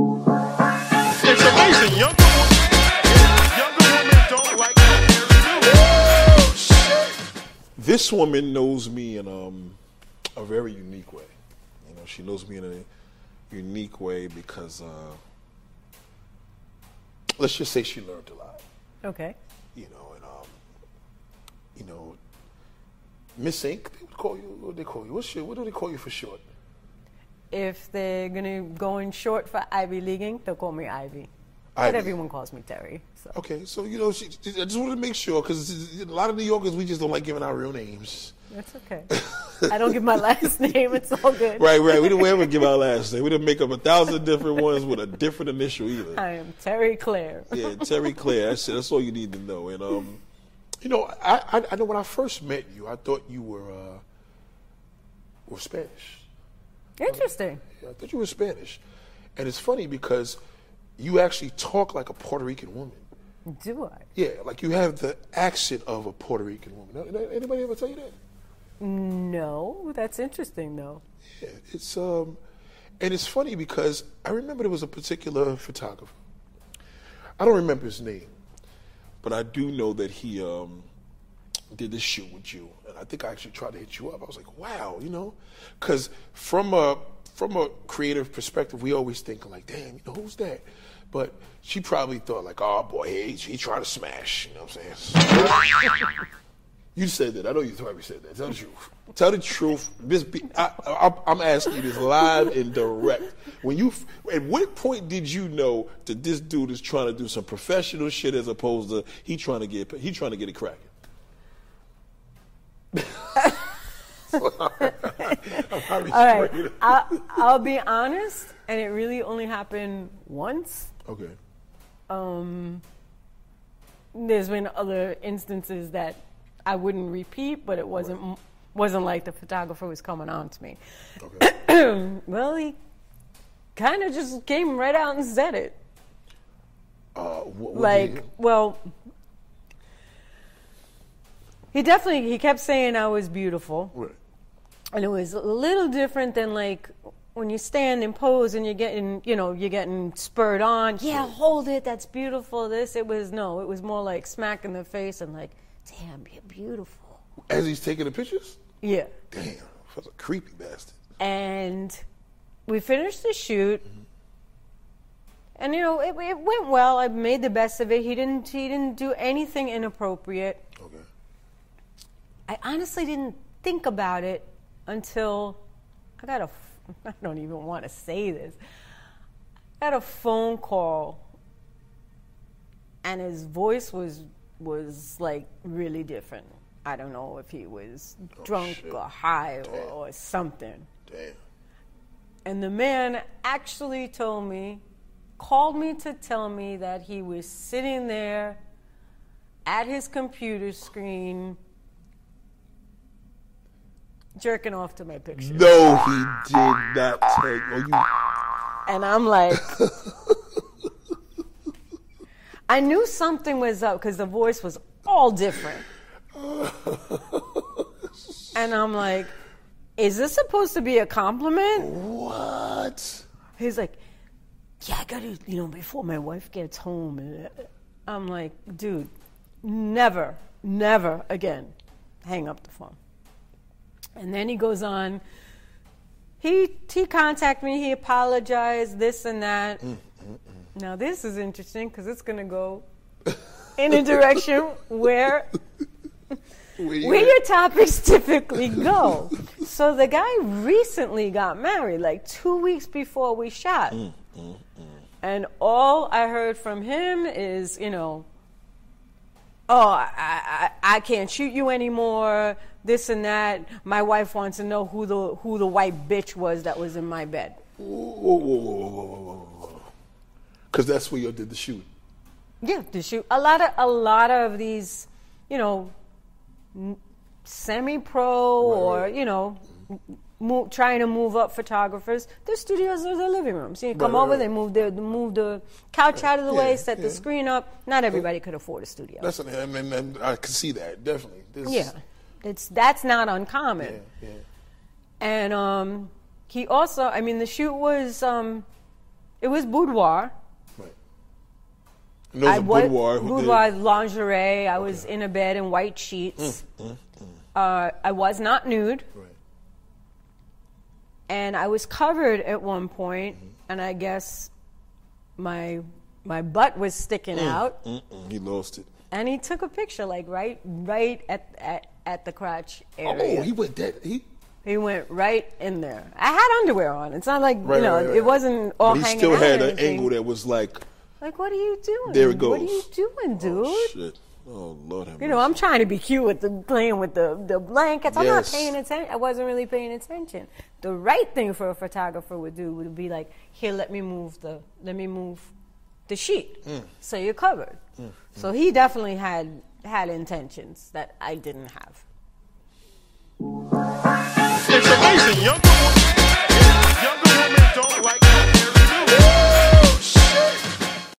It's amazing. Younger women, younger women don't like hair too. This woman knows me in um, a very unique way. You know, she knows me in a unique way because, uh, let's just say she learned a lot. Okay. You know, and um, you know, Miss Ink, they would call you. What do they call you? What's your, what do they call you for short? If they're gonna go in short for Ivy Leaguing, they'll call me Ivy. But everyone calls me Terry. So Okay, so you know, she, I just wanted to make sure because a lot of New Yorkers we just don't like giving our real names. that's okay. I don't give my last name. It's all good. Right, right. We don't ever give our last name. We didn't make up a thousand different ones with a different initial either. I am Terry Claire. Yeah, Terry Claire. That's, that's all you need to know. And um, you know, I, I I know when I first met you, I thought you were uh, were Spanish. Interesting. I thought you were Spanish, and it's funny because you actually talk like a Puerto Rican woman. Do I? Yeah, like you have the accent of a Puerto Rican woman. Anybody ever tell you that? No, that's interesting though. Yeah, it's um, and it's funny because I remember there was a particular photographer. I don't remember his name, but I do know that he um did this shoot with you, and I think I actually tried to hit you up. I was like, wow, you know, because from a from a creative perspective, we always think like, damn, you know, who's that? But she probably thought like, oh boy, he, he tried to smash. You know what I'm saying? You said that. I know you probably said that. Tell the truth. Tell the truth. This be, I, I'm asking you this live and direct. When you, at what point did you know that this dude is trying to do some professional shit as opposed to he trying to get he trying to get it cracking? All right. I'll, I'll be honest, and it really only happened once. Okay. Um, There's been other instances that I wouldn't repeat, but it wasn't wasn't like the photographer was coming on to me. Okay. Well, he kind of just came right out and said it. Uh, what, what like, well, he definitely he kept saying I was beautiful. right. And it was a little different than like when you stand and pose and you're getting you know you're getting spurred on. Yeah hold it that's beautiful this it was no it was more like smack in the face and like damn you're beautiful. As he's taking the pictures? yeah. Damn, that's a creepy bastard. and we finished the shoot. Mm-hmm. And you know it, it went well. I made the best of it. He didn't he didn't do anything inappropriate. Okay. I honestly didn't think about it until I got a, I don't even want to say this. I got a phone call, and his voice was was like really different. I don't know if he was oh, drunk shit. or high or, or something. Damn. And the man actually told me, called me to tell me that he was sitting there at his computer screen jerking off to my picture. No, he did not take. Oh, you. And I'm like, I knew something was up because the voice was all different. And I'm like, is this supposed to be a compliment? What? He's like, yeah, I gotta, you know, before my wife gets home. And I'm like, dude, never, never again. Hang up the phone. And then he goes on. He he contacted me. He apologized. This and that. Mm, mm, mm. Now this is interesting because it's gonna go in a direction where Where where your topics typically go. so the guy recently got married, like two weeks before we shot. And all I heard from him is, you know, oh, I, I, can't shoot you anymore, this and that. My wife wants to know who the, who the white bitch was that was in my bed. Because that's where you did the shoot. Yeah, the shoot a lot of a lot of these, you know, semi-pro or right. you know, mo- trying to move up photographers. Their studios are their living rooms. You come Right, over, right. they move the move the couch out of the Yeah, way, set yeah. the screen up. Not everybody could afford a studio. That's I mean, and I can see that definitely. This, yeah, it's that's not uncommon. yeah, yeah. And um, he also, I mean, the shoot was um, It was boudoir. Right. And I was boudoir. who did- boudoir lingerie. I was in a bed in white sheets. Uh, I was not nude, Right. And I was covered at one Mm-hmm. and I guess my my butt was sticking out. Mm-mm, he lost it. And he took a picture, like right, right at at, at the crotch area. Oh, he went that. He. He went right in there. I had underwear on. It's not like Right, you know, right, right, it wasn't all But he hanging still had an angle that was like, Like, what are you doing? there it goes. What are you doing, dude? Oh, shit. Oh, Lord have You know, mercy. I'm trying to be cute with the playing with the, the blankets. I'm not paying attention. I wasn't really paying attention. The right thing for a photographer would do would be like, here, let me move the let me move the sheet, Mm. so you're covered. So he definitely had had intentions that I didn't have. It's amazing. Younger